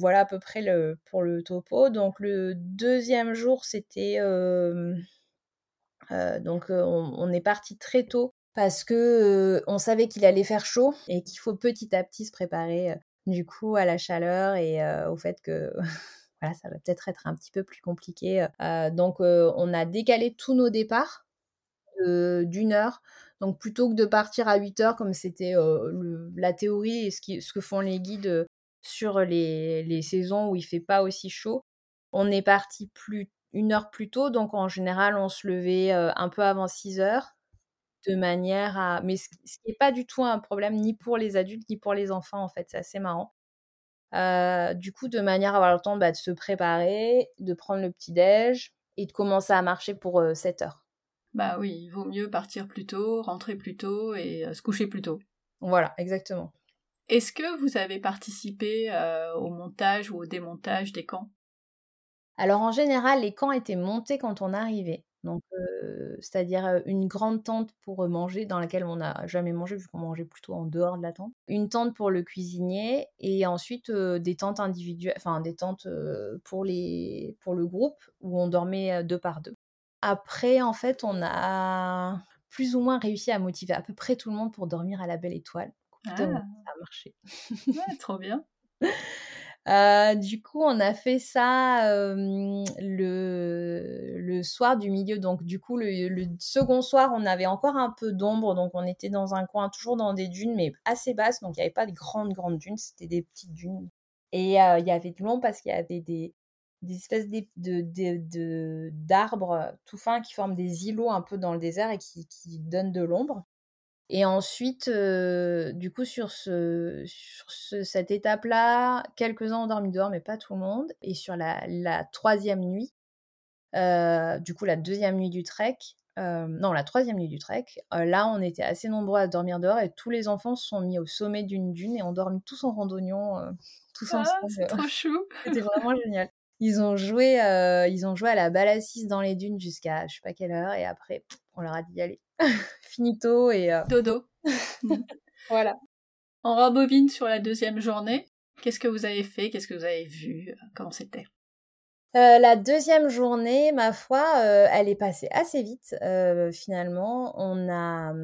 voilà à peu près pour le topo. Donc le deuxième jour, c'était... donc on, est parti très tôt parce que on savait qu'il allait faire chaud et qu'il faut petit à petit se préparer du coup à la chaleur et au fait que voilà, ça va peut-être être un petit peu plus compliqué. donc on a décalé tous nos départs d'une heure. Donc plutôt que de partir à 8 heures comme c'était la théorie et ce, que font les guides sur les, les, saisons où il fait pas aussi chaud, on est parti plus une heure plus tôt. Donc en général, on se levait un peu avant 6 heures de manière à... Mais ce, qui n'est pas du tout un problème ni pour les adultes ni pour les enfants en fait, c'est assez marrant. du coup, de manière à avoir le temps bah, de se préparer, de prendre le petit-déj et de commencer à marcher pour 7 heures. Bah oui, il vaut mieux partir plus tôt, rentrer plus tôt et se coucher plus tôt. Voilà, exactement. Est-ce que vous avez participé au montage ou au démontage des camps? Alors en général, les camps étaient montés quand on arrivait. Donc, c'est-à-dire une grande tente pour manger dans laquelle on n'a jamais mangé vu qu'on mangeait plutôt en dehors de la tente. Une tente pour le cuisinier et ensuite des tentes individuelles, enfin des tentes pour, pour le groupe où on dormait deux par deux. Après, en fait, on a plus ou moins réussi à motiver à peu près tout le monde pour dormir à la belle étoile. Ah. Ça a marché. Ouais, trop bien. Euh, du coup, on a fait ça le, le, soir du milieu. Donc, du coup, le, second soir, on avait encore un peu d'ombre. Donc, on était dans un coin, toujours dans des dunes, mais assez basses. Donc, il n'y avait pas de grandes, grandes dunes. C'était des petites dunes. Et il y avait de l'ombre parce qu'il y avait des, des espèces de, d'arbres tout fins qui forment des îlots un peu dans le désert et qui, qui donnent de l'ombre. Et ensuite, du coup, sur, ce, sur cette étape-là, quelques-uns ont dormi dehors, mais pas tout le monde. Et sur la, la troisième nuit, du coup, la deuxième nuit du trek, non, la troisième nuit du trek, là, on était assez nombreux à dormir dehors et tous les enfants se sont mis au sommet d'une dune et ont dormi tous en randonnion, tous ah, ensemble. C'est trop chou. C'était vraiment génial. Ils ont joué, ils ont joué à la balle dans les dunes jusqu'à je sais pas quelle heure et après on leur a dit allez finito et euh, dodo. Mm. voilà. On rembobine sur la deuxième journée. Qu'est-ce que vous avez fait? Qu'est-ce que vous avez vu? Comment c'était? Euh, la deuxième journée, ma foi, elle est passée assez vite. finalement, on a,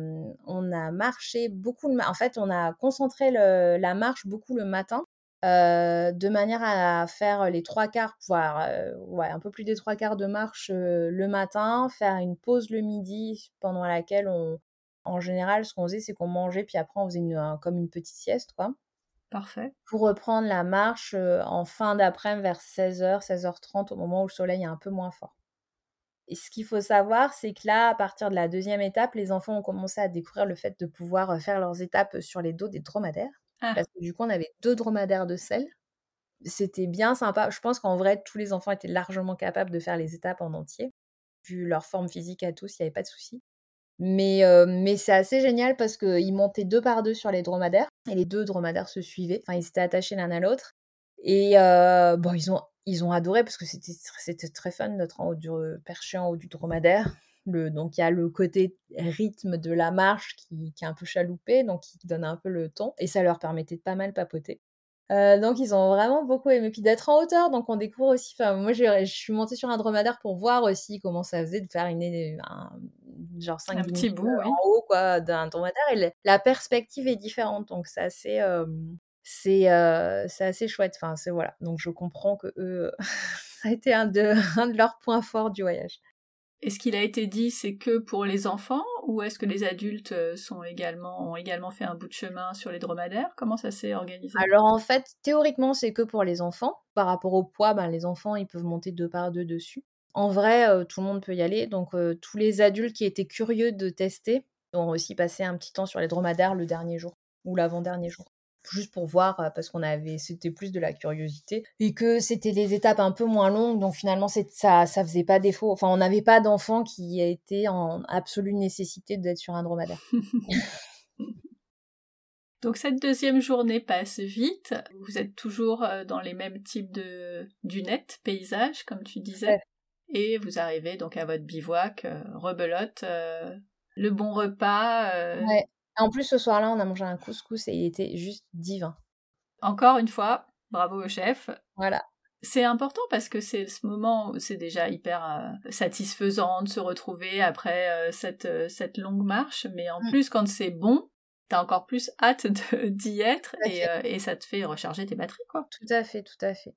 on a marché beaucoup. En fait, on a concentré la marche beaucoup le matin de manière à faire les trois quarts, voire ouais, un peu plus des trois quarts de marche le matin, faire une pause le midi pendant laquelle on, en général, ce qu'on faisait, c'est qu'on mangeait, puis après on faisait une, comme une petite sieste, quoi. Parfait. Pour reprendre la marche en fin d'après-midi vers 16h, 16h30, au moment où le soleil est un peu moins fort. Et ce qu'il faut savoir, c'est que là, à partir de la deuxième étape, les enfants ont commencé à découvrir le fait de pouvoir faire leurs étapes sur les dos des dromadaires. Ah. Parce que du coup, on avait deux dromadaires de sel. C'était bien sympa. Je pense qu'en vrai, tous les enfants étaient largement capables de faire les étapes en entier. Vu leur forme physique à tous, il n'y avait pas de souci. Mais, mais c'est assez génial parce qu'ils montaient deux par deux sur les dromadaires et les deux dromadaires se suivaient. Enfin, ils s'étaient attachés l'un à l'autre. Et bon, ils ont, ils ont adoré parce que c'était très fun d'être en haut du perché en haut du dromadaire donc il y a le côté rythme de la marche qui, est un peu chaloupé, donc qui donne un peu le ton, et ça leur permettait de pas mal papoter. Euh, donc ils ont vraiment beaucoup aimé. Puis d'être en hauteur, donc on découvre aussi. Enfin, moi je suis montée sur un dromadaire pour voir aussi comment ça faisait de faire une un, genre 5 petits bouts en haut quoi d'un dromadaire. Et la perspective est différente, donc c'est assez euh, c'est euh, c'est assez chouette. Enfin c'est voilà. Donc je comprends que eux ça a été un de un de leurs points forts du voyage. Est-ce qu'il a été dit c'est que pour les enfants ou est-ce que les adultes euh, ont également fait un bout de chemin sur les dromadaires? Comment ça s'est organisé? Alors en fait, théoriquement, c'est que pour les enfants. Par rapport au poids, ben, les enfants, ils peuvent monter deux par deux dessus. En vrai, euh, tout le monde peut y aller. Donc euh, tous les adultes qui étaient curieux de tester ont aussi passé un petit temps sur les dromadaires le dernier jour ou l'avant-dernier jour juste pour voir euh, parce qu'on avait c'était plus de la curiosité et que c'était des étapes un peu moins longues donc finalement ça ça faisait pas défaut enfin on n'avait pas d'enfants qui étaient en absolue nécessité d'être sur un dromadaire Donc cette deuxième journée passe vite. Vous êtes toujours euh, dans les mêmes types de dunettes, paysages, comme tu disais. Et vous arrivez donc à votre bivouac, euh, rebelote, le bon repas. Ouais. En plus, ce soir-là, on a mangé un couscous et il était juste divin. Encore une fois, Bravo au chef. Voilà. C'est important parce que c'est ce moment où c'est déjà hyper euh, satisfaisant de se retrouver après euh, cette, euh, cette longue marche, mais en mm. plus quand c'est bon, t'as encore plus hâte d'y être et, et, ça te fait recharger tes batteries quoi. Tout à fait, tout à fait.